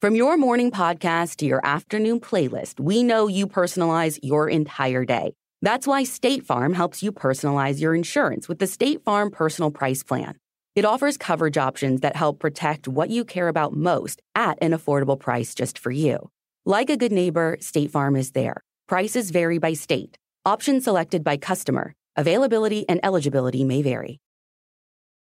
From your morning podcast to your afternoon playlist, we know you personalize your entire day. That's why State Farm helps you personalize your insurance with the State Farm Personal Price Plan. It offers coverage options that help protect what you care about most at an affordable price just for you. Like a good neighbor, State Farm is there. Prices vary by state. Options selected by customer. Availability and eligibility may vary.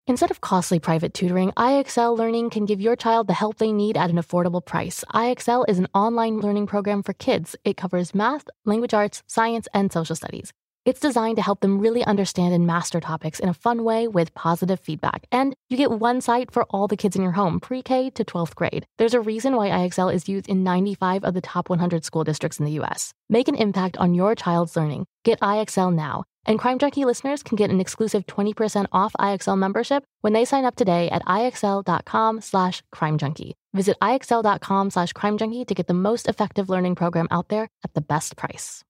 Instead of costly private tutoring, IXL Learning can give your child the help they need at an affordable price. IXL is an online learning program for kids. It covers math, language arts, science, and social studies. It's designed to help them really understand and master topics in a fun way with positive feedback. And you get one site for all the kids in your home, pre K to 12th grade. There's a reason why IXL is used in 95 of the top 100 school districts in the US. Make an impact on your child's learning. Get IXL now. And Crime Junkie listeners can get an exclusive 20% off IXL membership when they sign up today at IXL.com slash crime junkie. Visit IXL.com slash crime junkie to get the most effective learning program out there at the best price.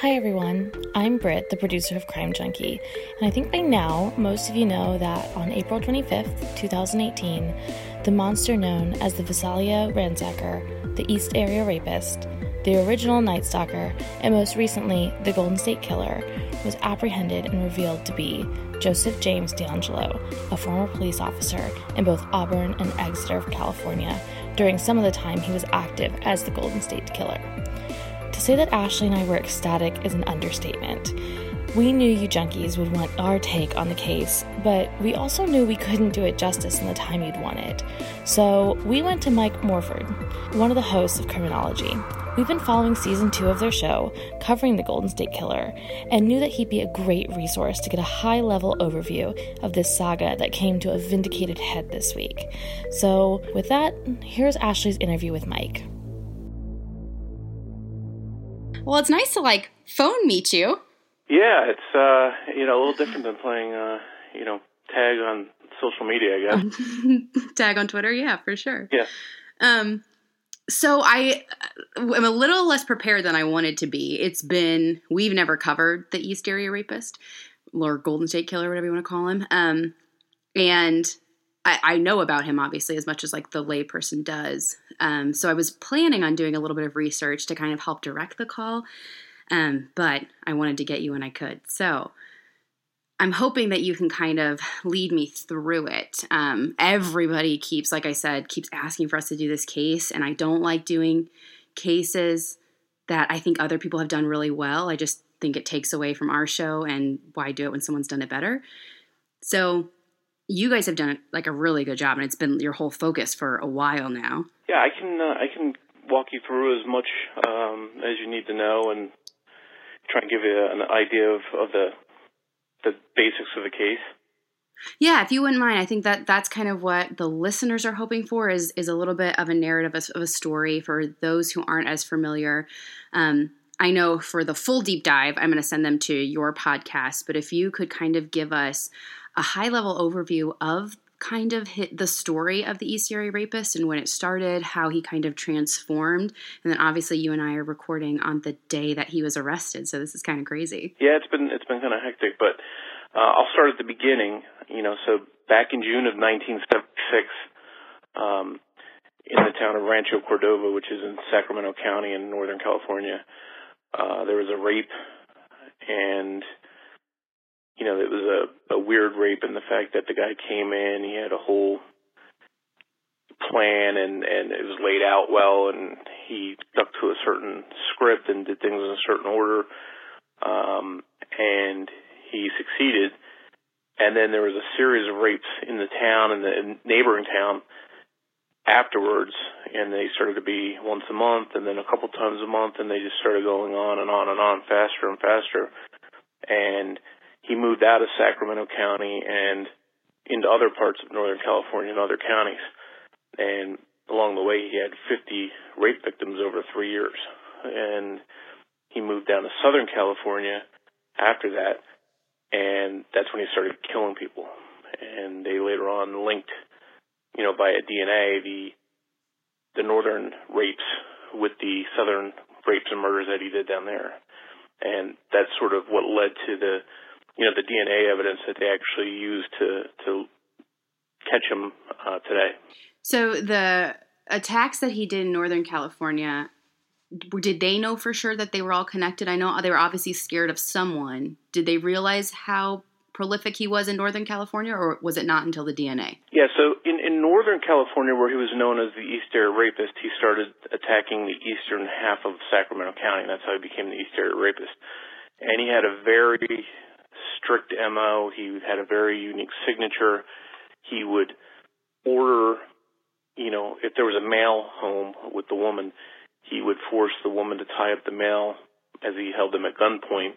Hi everyone, I'm Britt, the producer of Crime Junkie, and I think by now most of you know that on April 25th, 2018, the monster known as the Visalia Ransacker, the East Area Rapist, the original Night Stalker, and most recently the Golden State Killer, was apprehended and revealed to be Joseph James DeAngelo, a former police officer in both Auburn and Exeter, California, during some of the time he was active as the Golden State Killer. To say that Ashley and I were ecstatic is an understatement. We knew you junkies would want our take on the case, but we also knew we couldn't do it justice in the time you'd want it. So we went to Mike Morford, one of the hosts of Criminology. We've been following season two of their show, covering the Golden State Killer, and knew that he'd be a great resource to get a high level overview of this saga that came to a vindicated head this week. So, with that, here's Ashley's interview with Mike. Well, it's nice to like phone meet you. Yeah, it's uh, you know a little different than playing uh, you know tag on social media, I guess. tag on Twitter, yeah, for sure. Yeah. Um, so I am a little less prepared than I wanted to be. It's been we've never covered the East Area Rapist or Golden State Killer, whatever you want to call him. Um, and I, I, know about him obviously as much as like the layperson does. Um, so I was planning on doing a little bit of research to kind of help direct the call, um, but I wanted to get you when I could. So I'm hoping that you can kind of lead me through it. Um, everybody keeps, like I said, keeps asking for us to do this case, and I don't like doing cases that I think other people have done really well. I just think it takes away from our show, and why do it when someone's done it better? So you guys have done like a really good job, and it's been your whole focus for a while now. Yeah, I can uh, I can walk you through as much um, as you need to know, and try and give you an idea of, of the the basics of the case. Yeah, if you wouldn't mind, I think that that's kind of what the listeners are hoping for is is a little bit of a narrative of a story for those who aren't as familiar. Um, I know for the full deep dive, I'm going to send them to your podcast. But if you could kind of give us a high level overview of kind of hit the story of the East Rapist and when it started, how he kind of transformed, and then obviously you and I are recording on the day that he was arrested, so this is kind of crazy. Yeah, it's been it's been kind of hectic, but uh, I'll start at the beginning. You know, so back in June of 1976, um, in the town of Rancho Cordova, which is in Sacramento County in Northern California, uh, there was a rape and you know, it was a, a weird rape in the fact that the guy came in, he had a whole plan and and it was laid out well and he stuck to a certain script and did things in a certain order um and he succeeded. And then there was a series of rapes in the town and the neighboring town afterwards and they started to be once a month and then a couple times a month and they just started going on and on and on faster and faster. And he moved out of Sacramento County and into other parts of Northern California and other counties. And along the way, he had 50 rape victims over three years. And he moved down to Southern California after that, and that's when he started killing people. And they later on linked, you know, via DNA the the northern rapes with the southern rapes and murders that he did down there. And that's sort of what led to the you know, the DNA evidence that they actually used to to catch him uh, today. So the attacks that he did in Northern California, did they know for sure that they were all connected? I know they were obviously scared of someone. Did they realize how prolific he was in Northern California, or was it not until the DNA? Yeah, so in, in Northern California, where he was known as the East Area Rapist, he started attacking the eastern half of Sacramento County. That's how he became the East Area Rapist. And he had a very strict MO. He had a very unique signature. He would order, you know, if there was a male home with the woman, he would force the woman to tie up the male as he held them at gunpoint,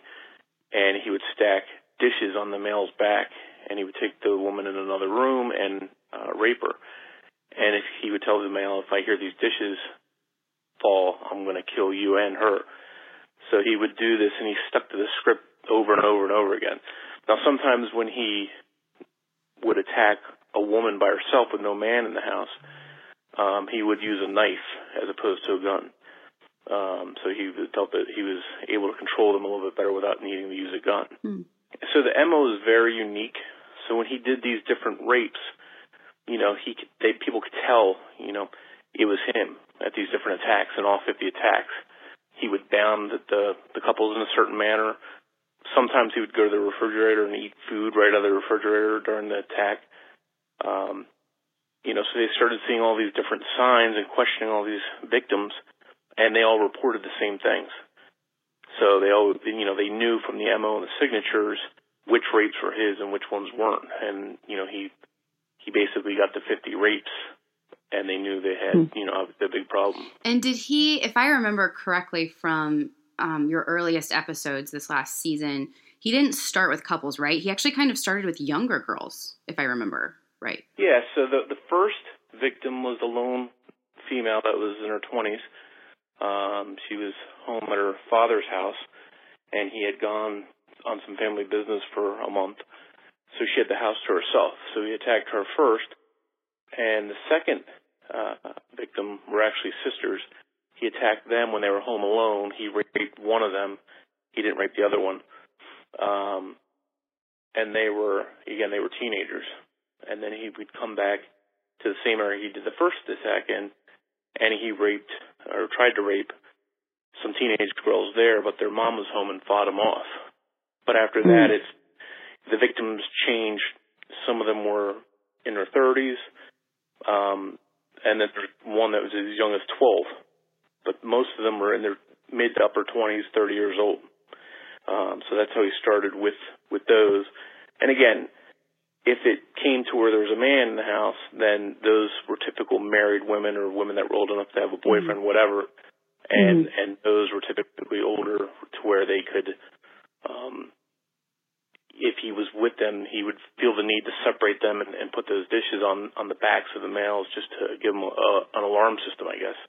and he would stack dishes on the male's back, and he would take the woman in another room and uh, rape her. And if he would tell the male, if I hear these dishes fall, I'm going to kill you and her. So he would do this, and he stuck to the script over and over and over again. Now, sometimes when he would attack a woman by herself with no man in the house, um, he would use a knife as opposed to a gun. Um, so he felt that he was able to control them a little bit better without needing to use a gun. Mm. So the MO is very unique. So when he did these different rapes, you know, he they people could tell, you know, it was him at these different attacks and all 50 attacks. He would bound the the couples in a certain manner. Sometimes he would go to the refrigerator and eat food right out of the refrigerator during the attack. Um, you know, so they started seeing all these different signs and questioning all these victims, and they all reported the same things. So they all, you know, they knew from the MO and the signatures which rapes were his and which ones weren't. And, you know, he, he basically got to 50 rapes and they knew they had, hmm. you know, a big problem. And did he, if I remember correctly from um, your earliest episodes this last season, he didn't start with couples, right? He actually kind of started with younger girls, if I remember right. Yeah, so the, the first victim was a lone female that was in her 20s. Um, she was home at her father's house, and he had gone on some family business for a month. So she had the house to herself. So he attacked her first, and the second uh, victim were actually sisters. He attacked them when they were home alone. He raped one of them. He didn't rape the other one. Um, and they were again they were teenagers. And then he would come back to the same area he did the first attack in, and he raped or tried to rape some teenage girls there, but their mom was home and fought him off. But after mm. that, it's the victims changed. Some of them were in their 30s, um, and then there's one that was as young as 12. But most of them were in their mid to upper 20s, 30 years old. Um, so that's how he started with with those. And again, if it came to where there was a man in the house, then those were typical married women or women that were old enough to have a boyfriend, mm-hmm. whatever. And mm-hmm. and those were typically older to where they could, um, if he was with them, he would feel the need to separate them and, and put those dishes on on the backs of the males just to give them a, an alarm system, I guess.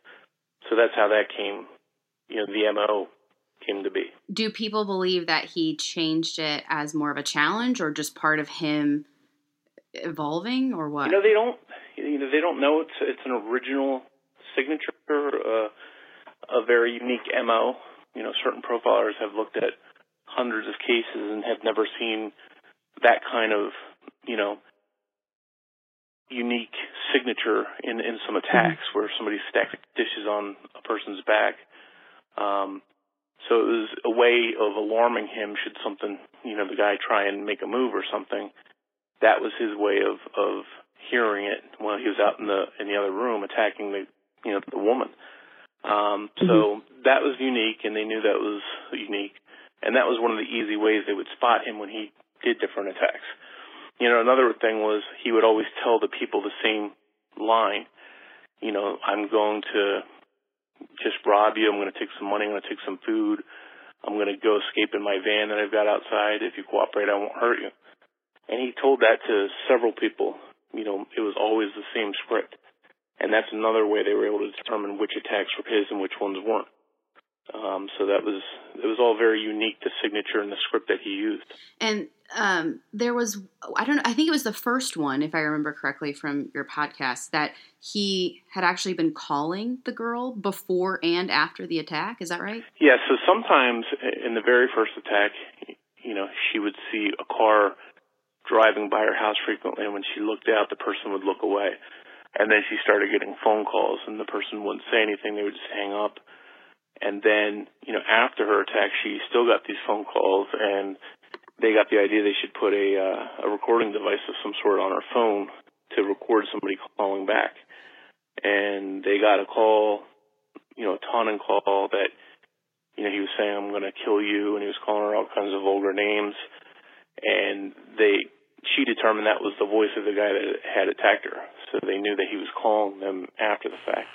So that's how that came, you know, the mo came to be. Do people believe that he changed it as more of a challenge or just part of him? evolving or what? You know, they don't. You know, they don't know it's it's an original signature, uh, a very unique mo. You know, certain profilers have looked at hundreds of cases and have never seen that kind of, you know, unique signature in in some attacks mm-hmm. where somebody stacks dishes on a person's back. Um, so it was a way of alarming him should something, you know, the guy try and make a move or something that was his way of of hearing it while he was out in the in the other room attacking the you know the woman. Um, mm-hmm. So that was unique, and they knew that was unique, and that was one of the easy ways they would spot him when he did different attacks. You know, another thing was he would always tell the people the same line. You know, I'm going to just rob you. I'm going to take some money. I'm going to take some food. I'm going to go escape in my van that I've got outside. If you cooperate, I won't hurt you. And he told that to several people. You know, it was always the same script. And that's another way they were able to determine which attacks were his and which ones weren't. Um, so that was it was all very unique the signature and the script that he used. And um, there was I don't know I think it was the first one if I remember correctly from your podcast that he had actually been calling the girl before and after the attack. Is that right? Yeah. So sometimes in the very first attack, you know, she would see a car driving by her house frequently, and when she looked out, the person would look away. And then she started getting phone calls, and the person wouldn't say anything; they would just hang up. And then, you know, after her attack, she still got these phone calls, and they got the idea they should put a uh, a recording device of some sort on her phone to record somebody calling back. And they got a call, you know, a taunting call that, you know, he was saying, "I'm going to kill you," and he was calling her all kinds of vulgar names. And they, she determined that was the voice of the guy that had attacked her, so they knew that he was calling them after the fact.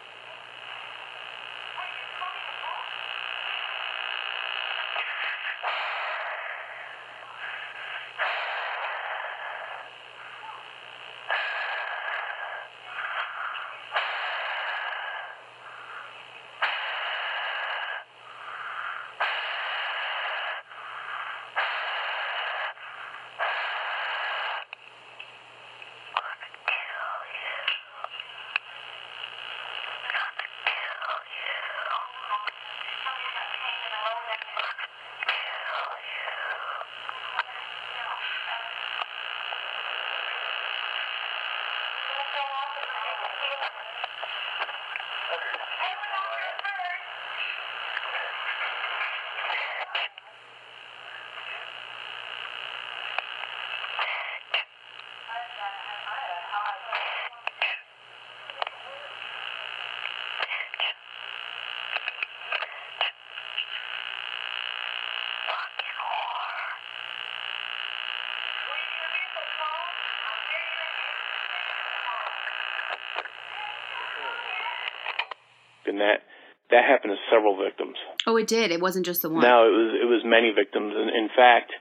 And that that happened to several victims. Oh, it did. It wasn't just the one. No, it was it was many victims, and in fact,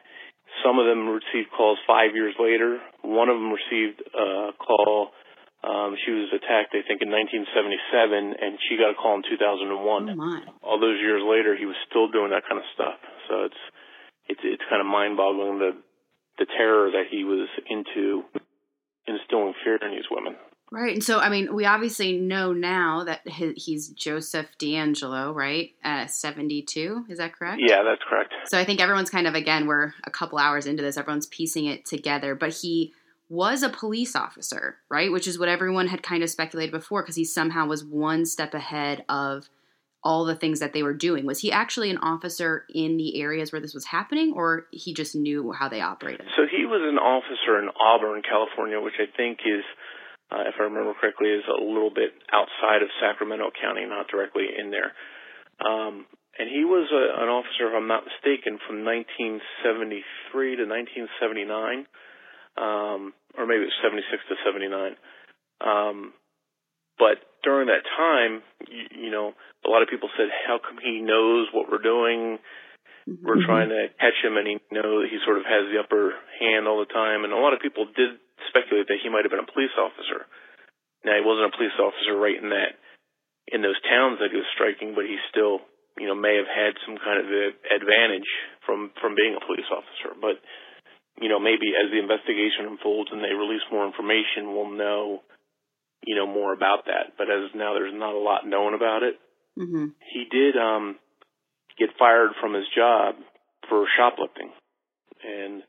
some of them received calls five years later. One of them received a call. Um, she was attacked, I think, in 1977, and she got a call in 2001. Oh my! All those years later, he was still doing that kind of stuff. So it's it's it's kind of mind-boggling the the terror that he was into instilling fear in these women. Right. And so, I mean, we obviously know now that he's Joseph DeAngelo, right? At 72. Is that correct? Yeah, that's correct. So I think everyone's kind of, again, we're a couple hours into this, everyone's piecing it together. But he was a police officer, right? Which is what everyone had kind of speculated before because he somehow was one step ahead of all the things that they were doing. Was he actually an officer in the areas where this was happening, or he just knew how they operated? So he was an officer in Auburn, California, which I think is uh, if I remember correctly, is a little bit outside of Sacramento County, not directly in there. Um, and he was a, an officer, if I'm not mistaken, from 1973 to 1979, um, or maybe it was 76 to 79. Um, but during that time, you, you know, a lot of people said, "How come he knows what we're doing?" Mm-hmm. We're trying to catch him, and he knows he sort of has the upper hand all the time. And a lot of people did speculate that he might have been a police officer. Now he wasn't a police officer right in that in those towns that he was striking, but he still, you know, may have had some kind of advantage from from being a police officer. But you know, maybe as the investigation unfolds and they release more information, we'll know, you know, more about that. But as now there's not a lot known about it. Mm-hmm. He did um, get fired from his job for shoplifting, and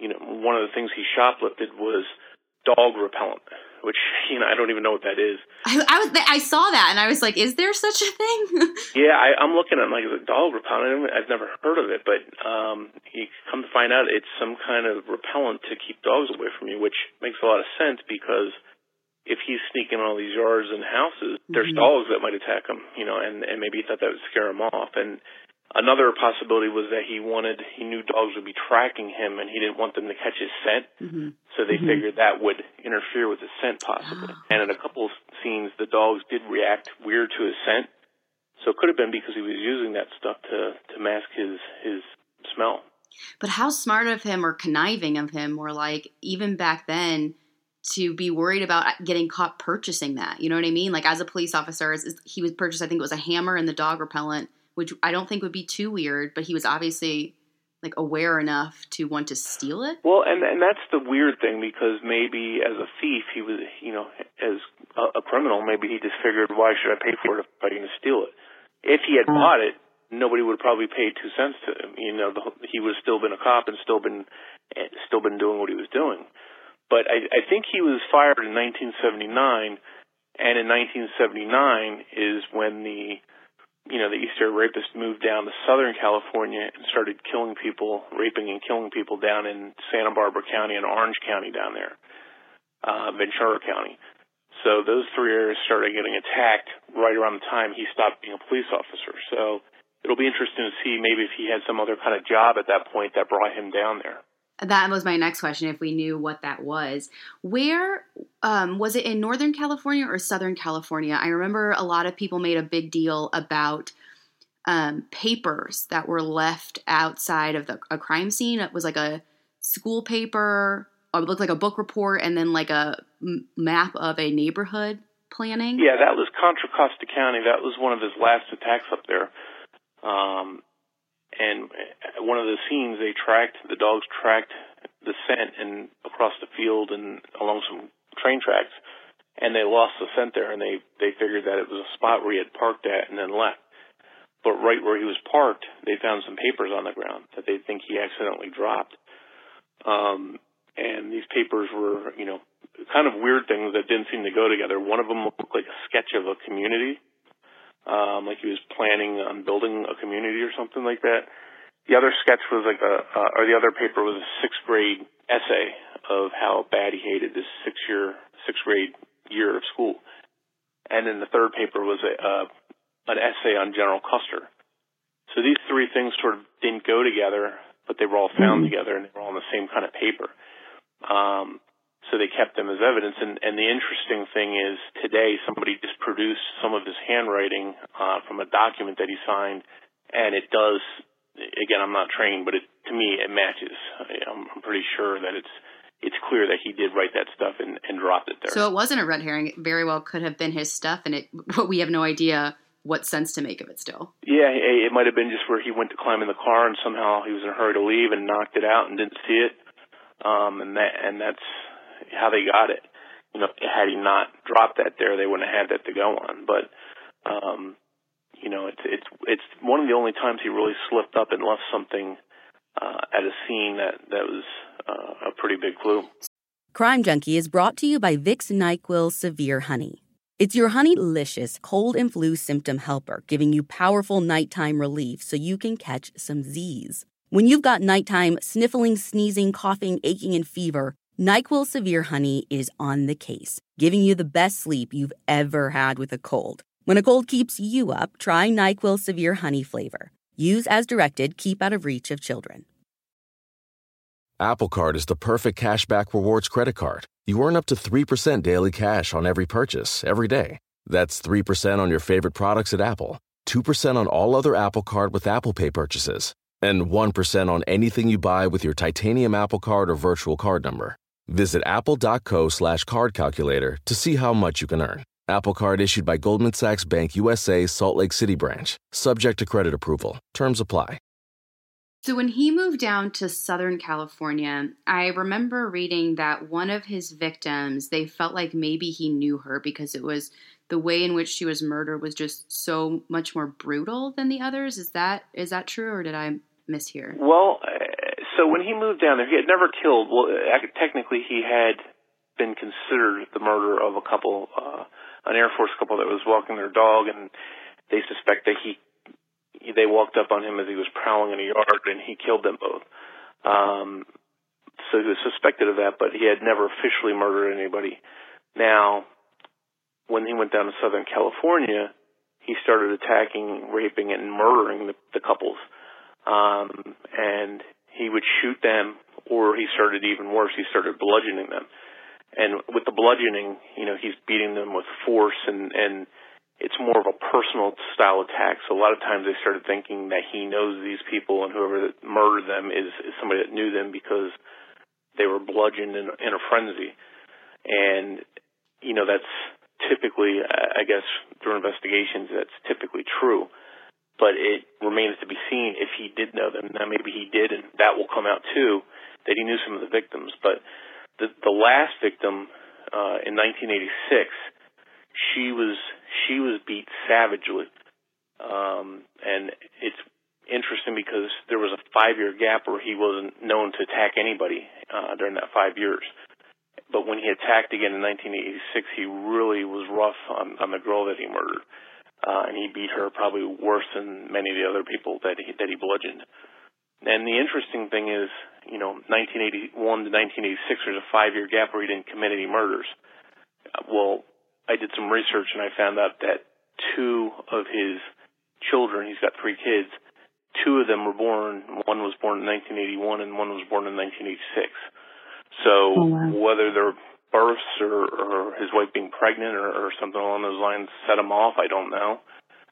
you know, one of the things he shoplifted was dog repellent, which you know I don't even know what that is. I, I was I saw that and I was like, is there such a thing? yeah, I, I'm looking at like the dog repellent. I've never heard of it, but um, you come to find out it's some kind of repellent to keep dogs away from you, which makes a lot of sense because if he's sneaking in all these yards and houses, there's mm-hmm. dogs that might attack him, you know, and and maybe he thought that would scare him off and Another possibility was that he wanted, he knew dogs would be tracking him and he didn't want them to catch his scent. Mm-hmm. So they mm-hmm. figured that would interfere with his scent possibly. Ah. And in a couple of scenes, the dogs did react weird to his scent. So it could have been because he was using that stuff to, to mask his, his smell. But how smart of him or conniving of him, or like even back then, to be worried about getting caught purchasing that. You know what I mean? Like as a police officer, he was purchased. I think it was a hammer and the dog repellent which I don't think would be too weird, but he was obviously like aware enough to want to steal it. Well, and and that's the weird thing because maybe as a thief he was, you know, as a, a criminal, maybe he just figured, why should I pay for it if I'm going to steal it? If he had mm. bought it, nobody would have probably paid two cents to him. You know, the, he would have still been a cop and still been still been doing what he was doing. But I, I think he was fired in 1979, and in 1979 is when the you know the East Area rapist moved down to Southern California and started killing people, raping and killing people down in Santa Barbara County and Orange County down there, uh, Ventura County. So those three areas started getting attacked right around the time he stopped being a police officer. So it'll be interesting to see maybe if he had some other kind of job at that point that brought him down there. That was my next question. If we knew what that was, where um, was it in Northern California or Southern California? I remember a lot of people made a big deal about um, papers that were left outside of the, a crime scene. It was like a school paper, or it looked like a book report, and then like a m- map of a neighborhood planning. Yeah, that was Contra Costa County. That was one of his last attacks up there. Um, and one of the scenes they tracked the dogs tracked the scent and across the field and along some train tracks and they lost the scent there and they they figured that it was a spot where he had parked at and then left. But right where he was parked they found some papers on the ground that they think he accidentally dropped. Um and these papers were you know kind of weird things that didn't seem to go together. One of them looked like a sketch of a community um, like he was planning on building a community or something like that. The other sketch was like a, uh, or the other paper was a sixth grade essay of how bad he hated this six year, sixth grade year of school. And then the third paper was a, uh, an essay on General Custer. So these three things sort of didn't go together, but they were all found mm-hmm. together and they were all on the same kind of paper. Um, so they kept them as evidence. And, and the interesting thing is today somebody just produced some of his handwriting uh, from a document that he signed, and it does. Again, I'm not trained, but it, to me it matches. I'm, I'm pretty sure that it's it's clear that he did write that stuff and, and dropped it there. So it wasn't a red herring. It very well could have been his stuff, and it. We have no idea what sense to make of it still. Yeah, it might have been just where he went to climb in the car and somehow he was in a hurry to leave and knocked it out and didn't see it. Um, and that and that's how they got it. You know, had he not dropped that there, they wouldn't have had that to go on. But, um, you know, it's it's it's one of the only times he really slipped up and left something uh, at a scene that that was uh, a pretty big clue. Crime Junkie is brought to you by Vicks NyQuil Severe Honey. It's your honey-licious cold and flu symptom helper, giving you powerful nighttime relief so you can catch some Z's. When you've got nighttime sniffling, sneezing, coughing, aching, and fever, NyQuil Severe Honey is on the case, giving you the best sleep you've ever had with a cold. When a cold keeps you up, try NyQuil Severe Honey flavor. Use as directed, keep out of reach of children. Apple Card is the perfect cashback rewards credit card. You earn up to 3% daily cash on every purchase, every day. That's 3% on your favorite products at Apple, 2% on all other Apple Card with Apple Pay purchases, and 1% on anything you buy with your titanium Apple Card or virtual card number. Visit apple.co slash card calculator to see how much you can earn. Apple Card issued by Goldman Sachs Bank USA Salt Lake City branch. Subject to credit approval. Terms apply. So when he moved down to Southern California, I remember reading that one of his victims, they felt like maybe he knew her because it was the way in which she was murdered was just so much more brutal than the others. Is that is that true or did I mishear? Well, so when he moved down there, he had never killed. Well, technically, he had been considered the murderer of a couple, uh, an Air Force couple that was walking their dog, and they suspect that he, they walked up on him as he was prowling in a yard, and he killed them both. Um, so he was suspected of that, but he had never officially murdered anybody. Now, when he went down to Southern California, he started attacking, raping, and murdering the, the couples. Um, and he would shoot them, or he started even worse, he started bludgeoning them. And with the bludgeoning, you know, he's beating them with force and, and it's more of a personal style attack. So a lot of times they started thinking that he knows these people and whoever murdered them is, is somebody that knew them because they were bludgeoned in, in a frenzy. And, you know, that's typically, I guess, through investigations, that's typically true but it remains to be seen if he did know them. Now maybe he did, and that will come out too, that he knew some of the victims. But the the last victim uh, in 1986, she was she was beat savagely, Um, and it's interesting because there was a five year gap where he wasn't known to attack anybody uh, during that five years. But when he attacked again in 1986, he really was rough on, on the girl that he murdered, uh, and he beat her probably worse than many of the other people that he that he bludgeoned. And the interesting thing is, you know, 1981 to 1986, there's a five-year gap where he didn't commit any murders. Well, I did some research and I found out that two of his children, he's got three kids, two of them were born, one was born in 1981 and one was born in 1986. So oh, wow. whether their births or, or his wife being pregnant or, or something along those lines set him off, I don't know.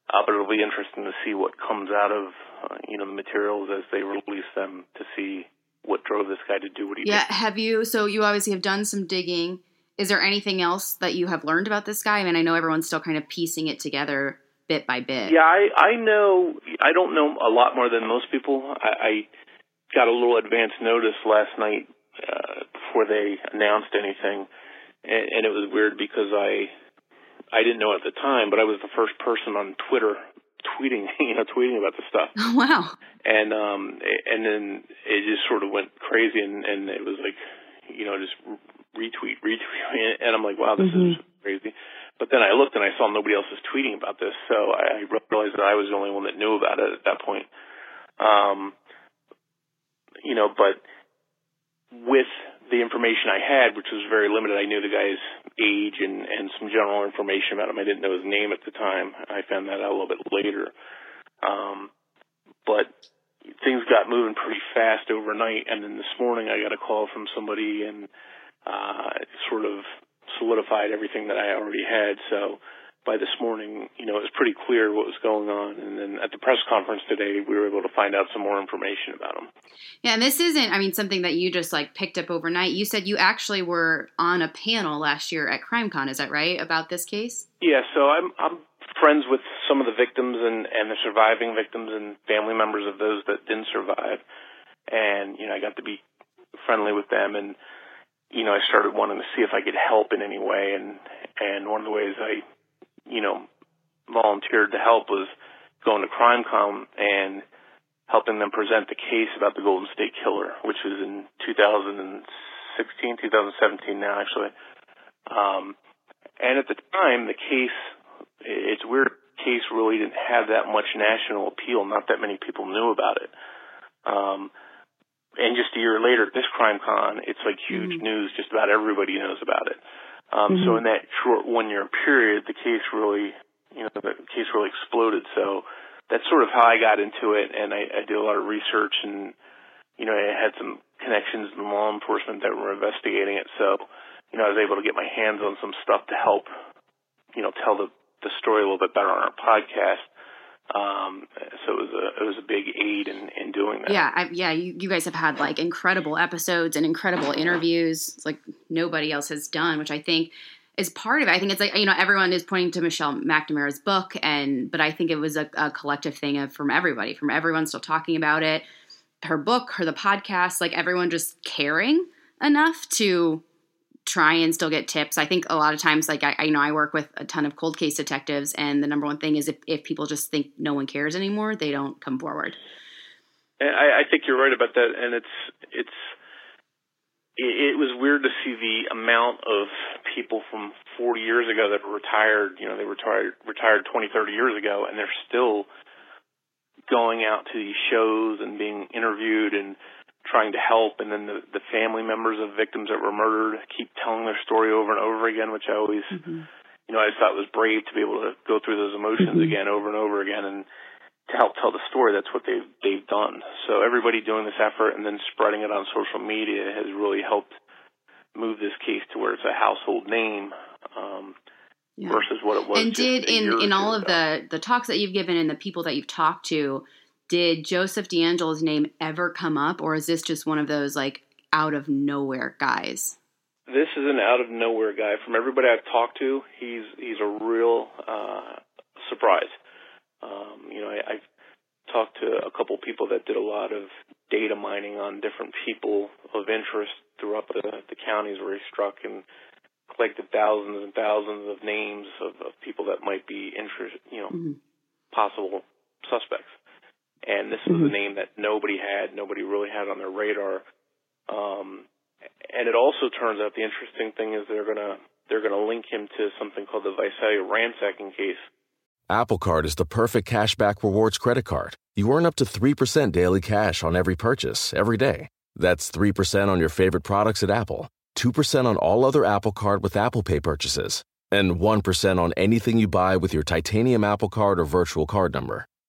Uh, but it'll be interesting to see what comes out of, uh, you know, the materials as they release them to see what drove this guy to do what he yeah, did. Yeah, have you, so you obviously have done some digging. Is there anything else that you have learned about this guy? I mean, I know everyone's still kind of piecing it together bit by bit. Yeah, I I know I don't know a lot more than most people. I, I got a little advance notice last night uh, before they announced anything, and, and it was weird because I I didn't know at the time, but I was the first person on Twitter tweeting, you know, tweeting about the stuff. Oh, wow. And um and then it just sort of went crazy and and it was like, you know, just retweet, retweet and I'm like, wow, this mm-hmm. is crazy. But then I looked and I saw nobody else was tweeting about this, so I realized that I was the only one that knew about it at that point. Um, you know, but with the information I had, which was very limited, I knew the guy's age and, and some general information about him. I didn't know his name at the time. I found that out a little bit later. Um, but things got moving pretty fast overnight, and then this morning I got a call from somebody and uh, sort of solidified everything that I already had. So by this morning, you know, it was pretty clear what was going on. And then at the press conference today, we were able to find out some more information about him. Yeah, and this isn't, I mean, something that you just like picked up overnight. You said you actually were on a panel last year at CrimeCon, is that right, about this case? Yeah, so I'm, I'm friends with some of the victims and, and the surviving victims and family members of those that didn't survive. And, you know, I got to be friendly with them and you know, I started wanting to see if I could help in any way, and and one of the ways I, you know, volunteered to help was going to CrimeCon and helping them present the case about the Golden State Killer, which was in 2016, 2017 now actually. Um, and at the time, the case, it's weird, case really didn't have that much national appeal. Not that many people knew about it. Um, and just a year later, this CrimeCon, it's like huge mm-hmm. news. Just about everybody knows about it. Um, mm-hmm. So in that short one year period, the case really, you know, the case really exploded. So that's sort of how I got into it, and I, I did a lot of research, and you know, I had some connections in law enforcement that were investigating it. So, you know, I was able to get my hands on some stuff to help, you know, tell the the story a little bit better on our podcast. Um, so it was a it was a big aid in, in doing that. Yeah, I, yeah. You, you guys have had like incredible episodes and incredible interviews, it's like nobody else has done, which I think is part of it. I think it's like you know everyone is pointing to Michelle McNamara's book, and but I think it was a, a collective thing of from everybody, from everyone still talking about it, her book, her the podcast, like everyone just caring enough to try and still get tips. I think a lot of times, like I, I, know, I work with a ton of cold case detectives, and the number one thing is if, if people just think no one cares anymore, they don't come forward. And I, I think you're right about that, and it's it's it, it was weird to see the amount of people from 40 years ago that retired. You know, they retired retired 20, 30 years ago, and they're still going out to these shows and being interviewed and trying to help, and then the, the family members of victims that were murdered keep telling their story over and over again, which I always, mm-hmm. you know, I just thought was brave to be able to go through those emotions mm-hmm. again over and over again, and to help tell the story. That's what they've they've done. So everybody doing this effort and then spreading it on social media has really helped move this case to where it's a household name. Um, yeah. Versus what it was. And did in in all of the the talks that you've given and the people that you've talked to, did Joseph DeAngelo's name ever come up, or is this just one of those like out of nowhere guys? This is an out of nowhere guy. From everybody I've talked to, he's he's a real uh, surprise. Um, you know, I, I've talked to a couple people that did a lot of data mining on different people of interest throughout the, the counties where he struck and collected thousands and thousands of names of, of people that might be interest, you know, mm-hmm possible suspects. And this was a name that nobody had, nobody really had on their radar. Um, and it also turns out the interesting thing is they're gonna they're gonna link him to something called the Visalia ransacking case. Apple Card is the perfect cashback rewards credit card. You earn up to 3% daily cash on every purchase every day. That's 3% on your favorite products at Apple, 2% on all other Apple Card with Apple Pay purchases, and 1% on anything you buy with your titanium Apple Card or virtual card number.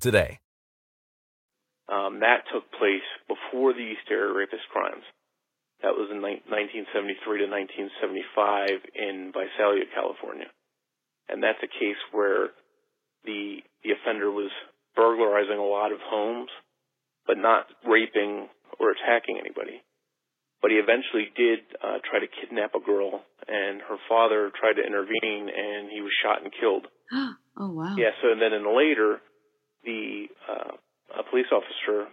today. Um, that took place before the East Area Rapist crimes. That was in 1973 to 1975 in Visalia, California. And that's a case where the, the offender was burglarizing a lot of homes, but not raping or attacking anybody. But he eventually did uh, try to kidnap a girl, and her father tried to intervene, and he was shot and killed. oh wow. Yeah. So then in later, the uh, a police officer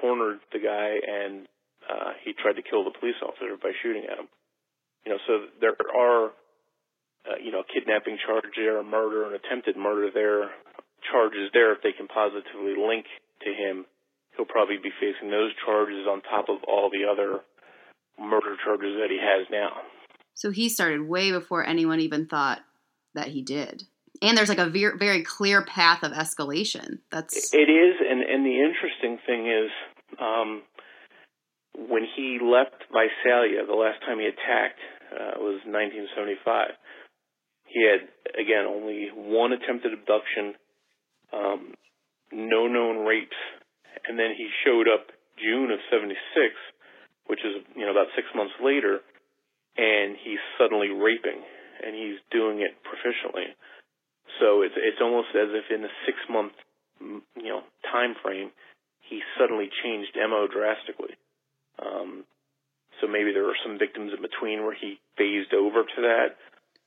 cornered the guy and uh, he tried to kill the police officer by shooting at him. You know, so there are, uh, you know, kidnapping charge there, murder, an attempted murder there, charges there. If they can positively link to him, he'll probably be facing those charges on top of all the other murder charges that he has now. So he started way before anyone even thought that he did. And there's like a very, clear path of escalation. That's it is, and and the interesting thing is, um, when he left Visalia, the last time he attacked uh, was 1975. He had again only one attempted abduction, um, no known rapes, and then he showed up June of '76, which is you know about six months later, and he's suddenly raping, and he's doing it proficiently. So it's it's almost as if in a six month you know time frame, he suddenly changed mo drastically. Um, so maybe there were some victims in between where he phased over to that.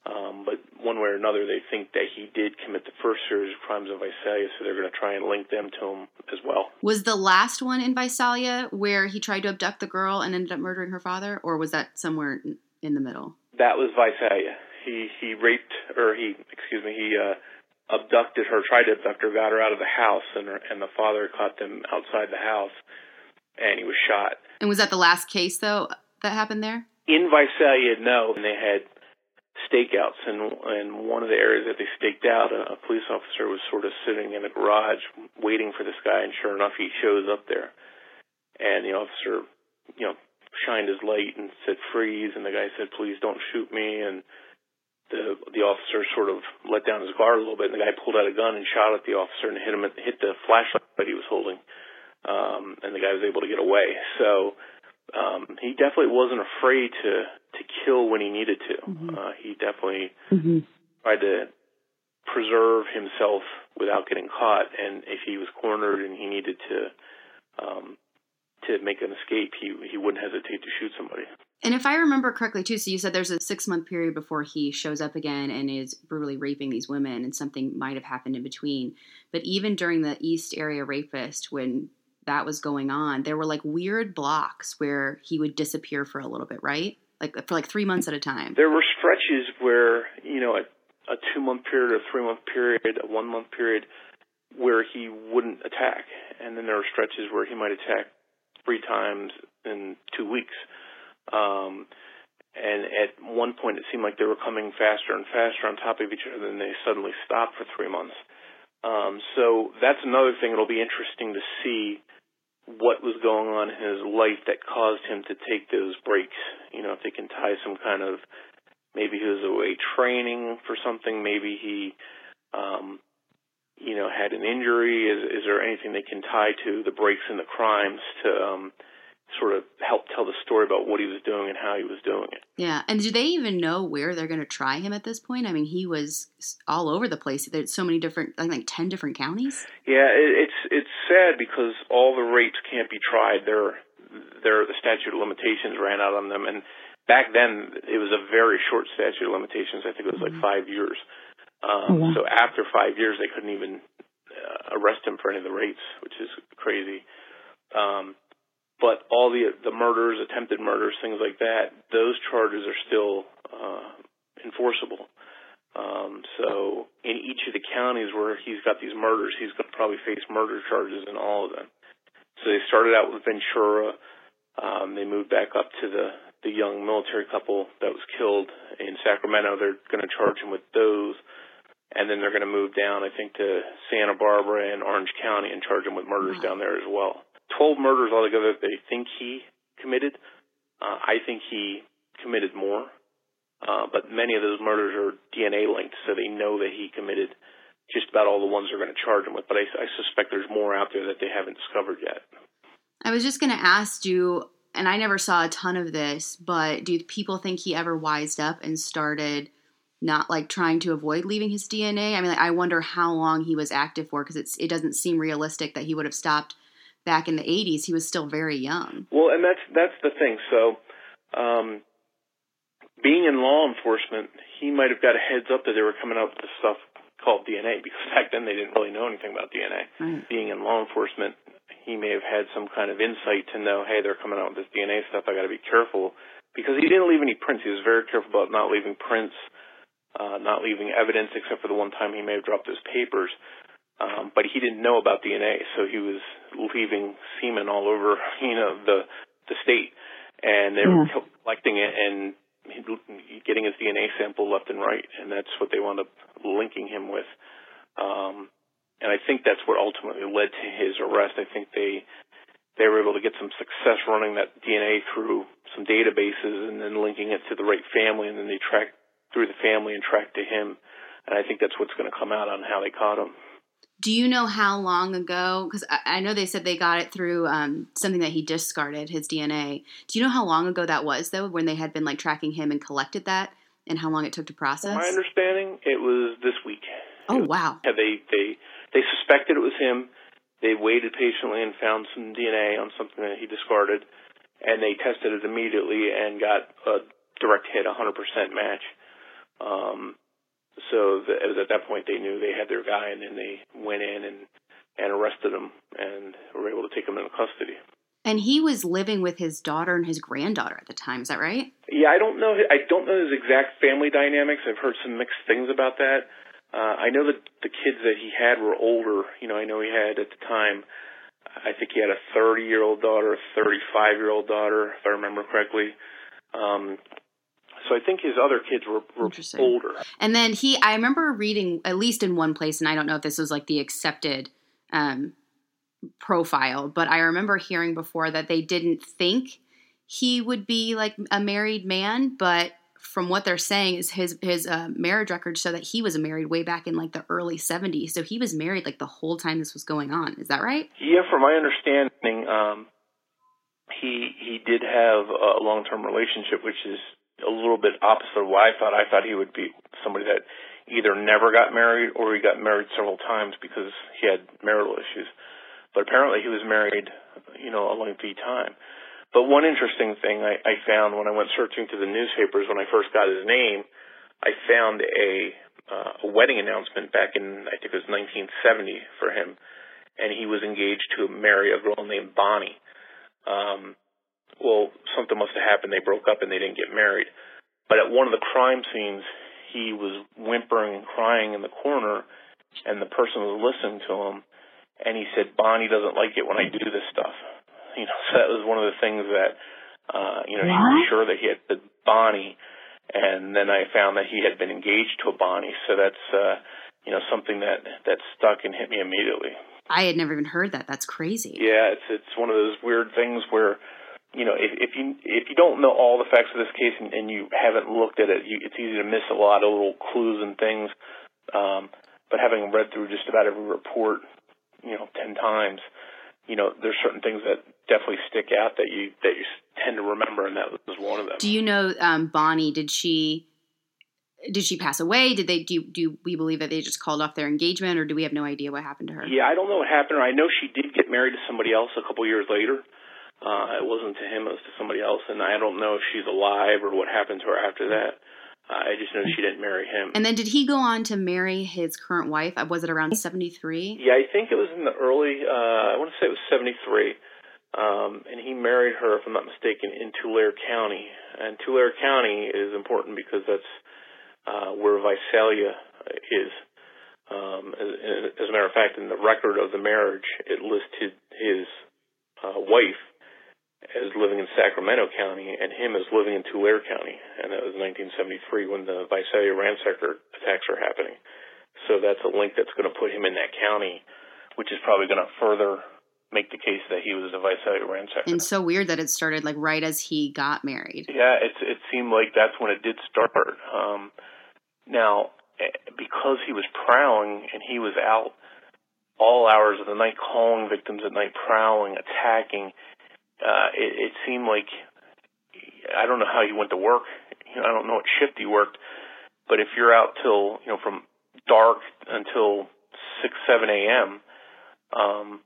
Um, but one way or another, they think that he did commit the first series of crimes in Visalia, so they're going to try and link them to him as well. Was the last one in Visalia where he tried to abduct the girl and ended up murdering her father, or was that somewhere in the middle? That was Visalia he he raped or he excuse me he uh abducted her tried to abduct her got her out of the house and her, and the father caught them outside the house and he was shot. And was that the last case though that happened there? In Visalia no. And they had stakeouts and and one of the areas that they staked out a, a police officer was sort of sitting in a garage waiting for this guy and sure enough he shows up there. And the officer you know shined his light and said freeze and the guy said please don't shoot me and the the officer sort of let down his guard a little bit, and the guy pulled out a gun and shot at the officer and hit him at, hit the flashlight that he was holding, um, and the guy was able to get away. So um, he definitely wasn't afraid to to kill when he needed to. Mm-hmm. Uh, he definitely mm-hmm. tried to preserve himself without getting caught, and if he was cornered and he needed to um, to make an escape, he he wouldn't hesitate to shoot somebody. And if I remember correctly too, so you said there's a six month period before he shows up again and is brutally raping these women, and something might have happened in between. But even during the East Area rapist, when that was going on, there were like weird blocks where he would disappear for a little bit, right? Like for like three months at a time. There were stretches where you know a, a two month period, a three month period, a one month period where he wouldn't attack, and then there were stretches where he might attack three times in two weeks. Um, and at one point, it seemed like they were coming faster and faster on top of each other, and then they suddenly stopped for three months. Um, so that's another thing. It'll be interesting to see what was going on in his life that caused him to take those breaks. You know, if they can tie some kind of maybe he was away training for something, maybe he um, you know, had an injury? Is, is there anything they can tie to the breaks in the crimes to um, sort of help tell the story about what he was doing and how he was doing it? Yeah, and do they even know where they're going to try him at this point? I mean, he was all over the place. There's so many different, I think, like ten different counties. Yeah, it, it's it's sad because all the rapes can't be tried. They're they're the statute of limitations ran out on them, and back then it was a very short statute of limitations. I think it was like mm-hmm. five years. Um, mm-hmm. So after five years, they couldn't even uh, arrest him for any of the rapes, which is crazy. Um, but all the the murders, attempted murders, things like that, those charges are still uh, enforceable. Um, so in each of the counties where he's got these murders, he's going to probably face murder charges in all of them. So they started out with Ventura. Um, they moved back up to the the young military couple that was killed in Sacramento. They're going to charge him with those and then they're going to move down, I think, to Santa Barbara and Orange County and charge him with murders wow. down there as well. Twelve murders altogether that they think he committed. Uh, I think he committed more, uh, but many of those murders are DNA linked, so they know that he committed just about all the ones they're going to charge him with. But I, I suspect there's more out there that they haven't discovered yet. I was just going to ask you, and I never saw a ton of this, but do people think he ever wised up and started? not like trying to avoid leaving his DNA. I mean, like, I wonder how long he was active for because it doesn't seem realistic that he would have stopped back in the 80s. He was still very young. Well, and that's that's the thing. So, um, being in law enforcement, he might have got a heads up that they were coming out with this stuff called DNA because back then they didn't really know anything about DNA. Right. Being in law enforcement, he may have had some kind of insight to know, hey, they're coming out with this DNA stuff. I got to be careful because he didn't leave any prints. He was very careful about not leaving prints uh, not leaving evidence except for the one time he may have dropped his papers. Um, but he didn't know about DNA, so he was leaving semen all over, you know, the the state, and they yeah. were collecting it and getting his DNA sample left and right, and that's what they wound up linking him with. Um, and I think that's what ultimately led to his arrest. I think they they were able to get some success running that DNA through some databases and then linking it to the right family, and then they tracked through the family and tracked to him. And I think that's what's going to come out on how they caught him. Do you know how long ago? Because I, I, know they said they got it through um, something that he discarded, his DNA. Do you know how long ago that was, though, when they had been like tracking him and collected that, and how long it took to process? my understanding, it was this week. Oh wow! Yeah, they they they suspected it was him. They waited patiently and found some DNA on something that he discarded, and they tested it immediately and got a direct hit, 100% match. Um, so the, it was at that point they knew they had their guy, and then they went in and and arrested him and were able to take him into custody. And he was living with his daughter and his granddaughter at the time. Is that right? Yeah, I don't know. I don't know his exact family dynamics. I've heard some mixed things about that. Uh, I know that the kids that he had were older. You know, I know he had at the time. I think he had a 30 year old daughter, a 35 year old daughter, if I remember correctly. Um, so I think his other kids were, were older. And then he, I remember reading at least in one place, and I don't know if this was like the accepted um, profile, but I remember hearing before that they didn't think he would be like a married man, but from what they're saying is his his uh, marriage records show that he was married way back in like the early 70s. So he was married like the whole time this was going on. Is that right? Yeah, from my understanding, um, he he did have a long term relationship, which is a little bit opposite of what I thought. I thought he would be somebody that either never got married or he got married several times because he had marital issues. But apparently he was married, you know, a lengthy time. But one interesting thing I, I found when I went searching through the newspapers when I first got his name, I found a, uh, a wedding announcement back in I think it was 1970 for him, and he was engaged to marry a girl named Bonnie. Um, well, something must have happened. They broke up and they didn't get married. But at one of the crime scenes, he was whimpering and crying in the corner, and the person was listening to him, and he said, "Bonnie doesn't like it when I do this stuff." You know, so that was one of the things that, uh, you know, what? he was sure that he had said Bonnie, and then I found that he had been engaged to a Bonnie. So that's, uh, you know, something that that stuck and hit me immediately. I had never even heard that. That's crazy. Yeah, it's it's one of those weird things where you know, if, if you if you don't know all the facts of this case and, and you haven't looked at it, you, it's easy to miss a lot of little clues and things. Um, but having read through just about every report, you know, ten times, you know, there's certain things that definitely stick out that you that you tend to remember, and that was one of them. Do you know um, Bonnie? Did she did she pass away? Did they do? Do we believe that they just called off their engagement, or do we have no idea what happened to her? Yeah, I don't know what happened. I know she did get married to somebody else a couple years later. Uh, it wasn't to him; it was to somebody else, and I don't know if she's alive or what happened to her after that. Uh, I just know she didn't marry him. And then, did he go on to marry his current wife? Uh, was it around seventy three? Yeah, I think it was in the early. Uh, I want to say it was seventy three. Um, and he married her, if I'm not mistaken, in Tulare County. And Tulare County is important because that's uh, where Visalia is. Um, as, as a matter of fact, in the record of the marriage, it listed his uh, wife as living in Sacramento County and him as living in Tulare County. And that was 1973 when the Visalia ransacker attacks are happening. So that's a link that's going to put him in that county, which is probably going to further make the case that he was a Visalia ransacker. And so weird that it started like right as he got married. Yeah, it's it seemed like that's when it did start. Um, now, eh, because he was prowling and he was out all hours of the night calling victims at night, prowling, attacking, uh, it, it seemed like I don't know how he went to work. You know, I don't know what shift he worked, but if you're out till you know from dark until six, seven a.m., um,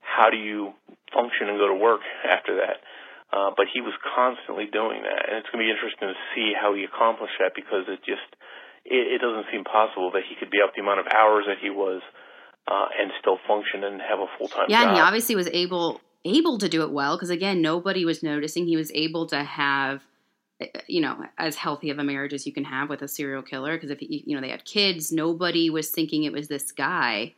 how do you function and go to work after that? Uh, but he was constantly doing that, and it's going to be interesting to see how he accomplished that because it just it, it doesn't seem possible that he could be up the amount of hours that he was uh, and still function and have a full time. Yeah, job. and he obviously was able able to do it well because again, nobody was noticing. He was able to have eh, you know as healthy of a marriage as you can have with a serial killer because if he, you know they had kids nobody was thinking it was this guy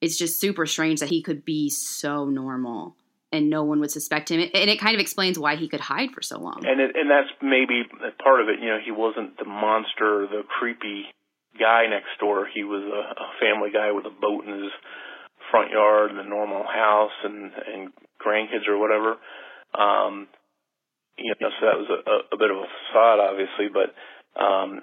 it's just super strange that he could be so normal and no one would suspect him. And it kind of explains why he could hide for so long. And it, and that's maybe part of it. You know, he wasn't the monster, the creepy guy next door. He was a, a family guy with a boat in his front yard and a normal house and and grandkids or whatever. Um, you know, so that was a, a bit of a facade, obviously, but um,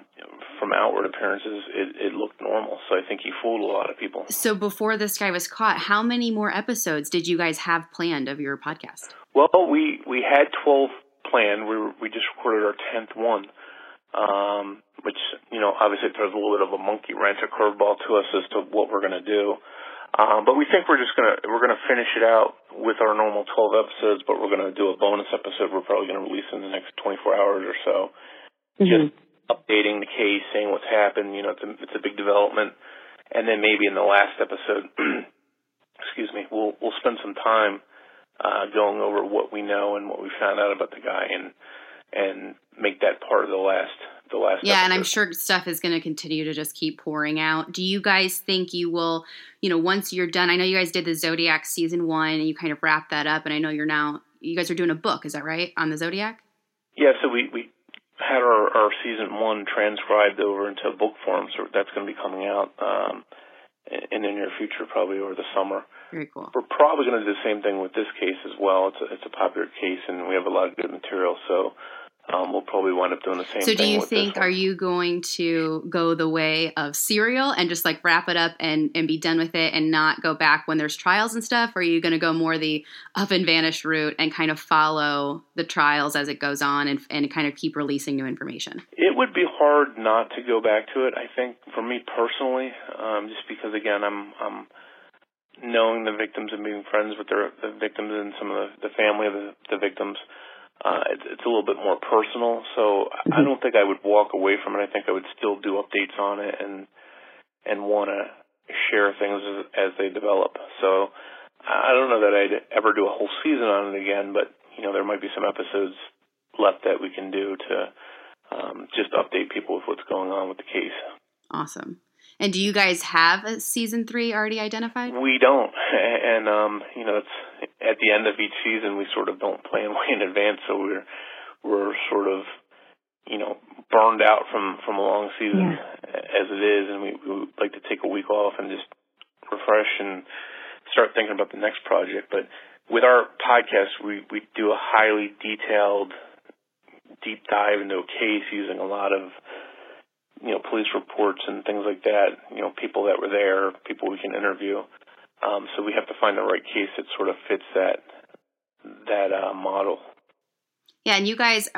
from outward appearances, it, it looked normal. So I think he fooled a lot of people. So before this guy was caught, how many more episodes did you guys have planned of your podcast? Well, we we had twelve planned. We were, we just recorded our tenth one, um, which you know obviously throws a little bit of a monkey wrench, a curveball to us as to what we're going to do. Um, but we think we're just gonna we're gonna finish it out with our normal 12 episodes, but we're gonna do a bonus episode. We're probably gonna release in the next 24 hours or so, mm-hmm. just updating the case, saying what's happened. You know, it's a, it's a big development, and then maybe in the last episode, excuse me, we'll we'll spend some time uh, going over what we know and what we found out about the guy, and and make that part of the last the last. Yeah, episode. and I'm sure stuff is going to continue to just keep pouring out. Do you guys think you will, you know, once you're done? I know you guys did the Zodiac season one, and you kind of wrapped that up, and I know you're now you guys are doing a book. Is that right on the Zodiac? Yeah, so we we had our, our season one transcribed over into book form, so that's going to be coming out um, in the near future, probably over the summer. Very cool. We're probably going to do the same thing with this case as well. It's a, it's a popular case, and we have a lot of good material, so um, we'll probably wind up doing the same. Thing. So, do you think are you going to go the way of Serial and just like wrap it up and and be done with it and not go back when there's trials and stuff? Or are you going to go more the up and vanish route and kind of follow the trials as it goes on and and kind of keep releasing new information? It would be hard not to go back to it. I think for me personally, um, just because again, I'm I'm knowing the victims and being friends with their the victims and some of the, the family of the, the victims uh, it's, it's a little bit more personal. So I mm-hmm. don't think I would walk away from it. I think I would still do updates on it and and want to share things as, as they develop. So I don't know that I'd ever do a whole season on it again, but you know there might be some episodes left that we can do to um, just update people with what's going on with the case. Awesome. And do you guys have a season three already identified? We don't, and um, you know, it's at the end of each season we sort of don't plan way in advance, so we're we're sort of you know burned out from from a long season yeah. as it is, and we, we would like to take a week off and just refresh and start thinking about the next project. But with our podcast, we we do a highly detailed deep dive into a case using a lot of you know police reports and things like that. You know, people that were there, people we can interview. Um, so we have to find the right case that sort of fits that that uh, model. Yeah, and you guys,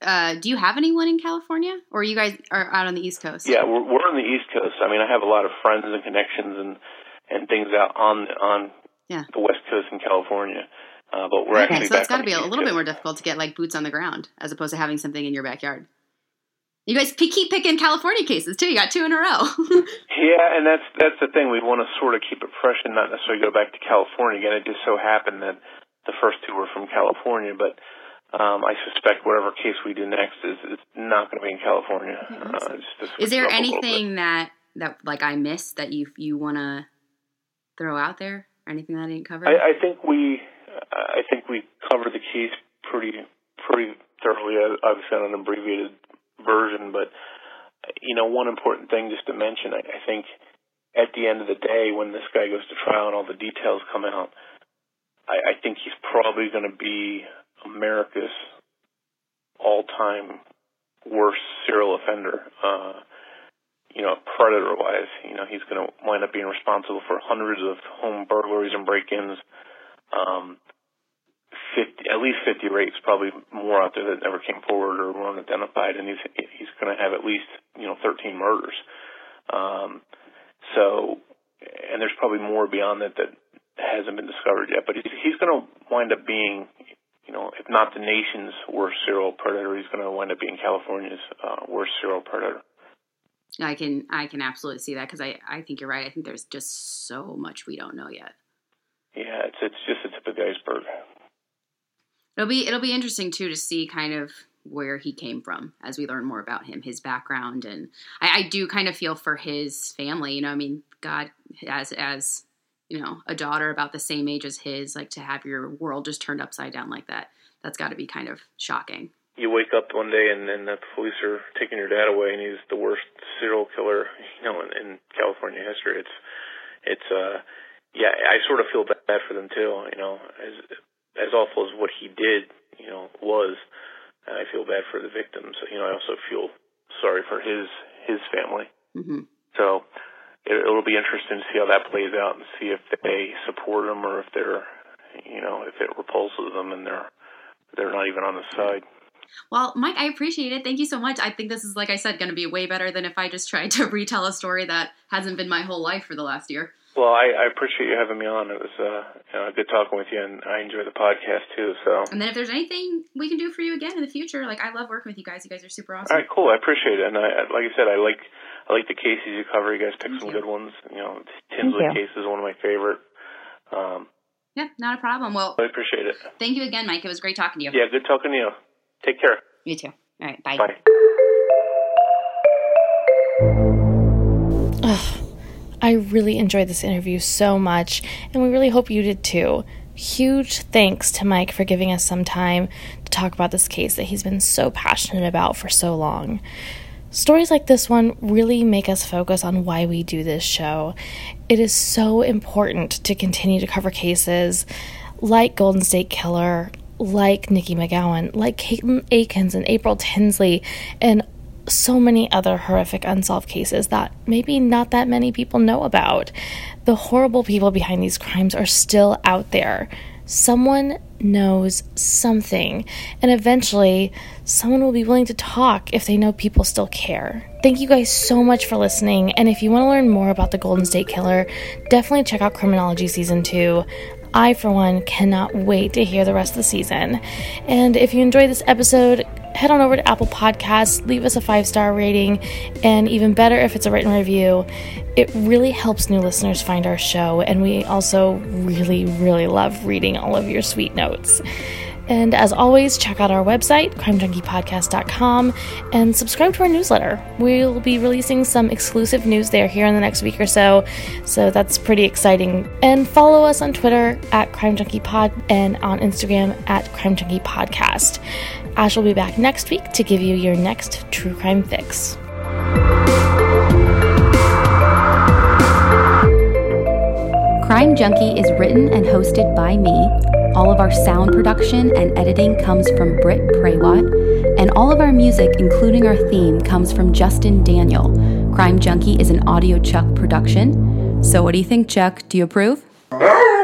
uh, do you have anyone in California, or you guys are out on the East Coast? Yeah, we're, we're on the East Coast. I mean, I have a lot of friends and connections and and things out on on yeah. the West Coast in California. Uh, but we're okay, actually so it's got to be a little Coast. bit more difficult to get like boots on the ground as opposed to having something in your backyard. You guys keep picking California cases too. You got two in a row. Yeah, and that's that's the thing. We want to sort of keep it fresh and not necessarily go back to California again. It just so happened that the first two were from California, but um, I suspect whatever case we do next is, is not going to be in California. Okay, Uh, just Is there it up a little bit. anything that that like I missed that you you want to throw out there? or Anything that I didn't cover? I, I think we, I think we covered the case pretty, pretty thoroughly. Obviously, on an abbreviated version, but you know, one important thing just to mention, I, I think at the end of the day, when this guy goes to trial and all the details come out, I, I think he's probably going to be America's all-time worst serial offender. Uh, you know, predator-wise, you know, he's going to wind up being responsible for hundreds of home burglaries and break-ins. Um, 50, at least 50 rapes, probably more out there that never came forward or were unidentified, and he's he's going to have at least you know 13 murders. Um, so, and there's probably more beyond that that hasn't been discovered yet. But he's, he's going to wind up being, you know, if not the nation's worst serial predator, he's going to wind up being California's uh, worst serial predator. I can I can absolutely see that because I I think you're right. I think there's just so much we don't know yet. Yeah, it's it's just the tip of the iceberg. It'll be it'll be interesting too to see kind of where he came from as we learn more about him, his background, and I, I do kind of feel for his family. You know, I mean, God, as as you know, a daughter about the same age as his, like to have your world just turned upside down like that. That's got to be kind of shocking. You wake up one day and then the police are taking your dad away, and he's the worst serial killer, you know, in, in California history. It's, it's, uh, yeah, I sort of feel bad for them too. You know, as as awful as what he did, you know, was. And I feel bad for the victims. You know, I also feel sorry for his his family. hmm So it, it'll be interesting to see how that plays out and see if they support him or if they're, you know, if it repulses them and they're they're not even on his side. Well, Mike, I appreciate it. Thank you so much. I think this is, like I said, going to be way better than if I just tried to retell a story that hasn't been my whole life for the last year. Well, I, I appreciate you having me on. It was uh, you know, good talking with you, and I enjoy the podcast too. So, And then if there's anything we can do for you again in the future, like I love working with you guys. You guys are super awesome. all right, cool. I appreciate it, and I, I- like I said, I like I like the cases you cover. You guys pick Thank some you. good ones. You know, Tinsley you. case is one of my favorite. Um, Yeah, not a problem. Well, I appreciate it. thank you again, Mike. It was great talking to you. Yeah, good talking to you. Take care. You too. All right, bye. Bye. I really enjoyed this interview so much, and we really hope you did too. Huge thanks to Mike for giving us some time to talk about this case that he's been so passionate about for so long. Stories like this one really make us focus on why we do this show. It is so important to continue to cover cases like Golden State Killer, like Nikki McGowan, like Caitlin Akins and April Tinsley, and so many other horrific unsolved cases that maybe not that many people know about. The horrible people behind these crimes are still out there. Someone knows something, and eventually, someone will be willing to talk if they know people still care. Thank you guys so much for listening, and if you want to learn more about the Golden State Killer, definitely check out Criminology Season 2. I, for one, cannot wait to hear the rest of the season. And if you enjoyed this episode, head on over to Apple Podcasts, leave us a five star rating, and even better if it's a written review. It really helps new listeners find our show, and we also really, really love reading all of your sweet notes. And as always, check out our website, crimejunkiepodcast.com, and subscribe to our newsletter. We'll be releasing some exclusive news there here in the next week or so, so that's pretty exciting. And follow us on Twitter at CrimeJunkiePod and on Instagram at CrimeJunkiePodcast. Ash will be back next week to give you your next true crime fix. Crime Junkie is written and hosted by me. All of our sound production and editing comes from Britt Prawat, and all of our music, including our theme, comes from Justin Daniel. Crime Junkie is an Audio Chuck production. So, what do you think, Chuck? Do you approve?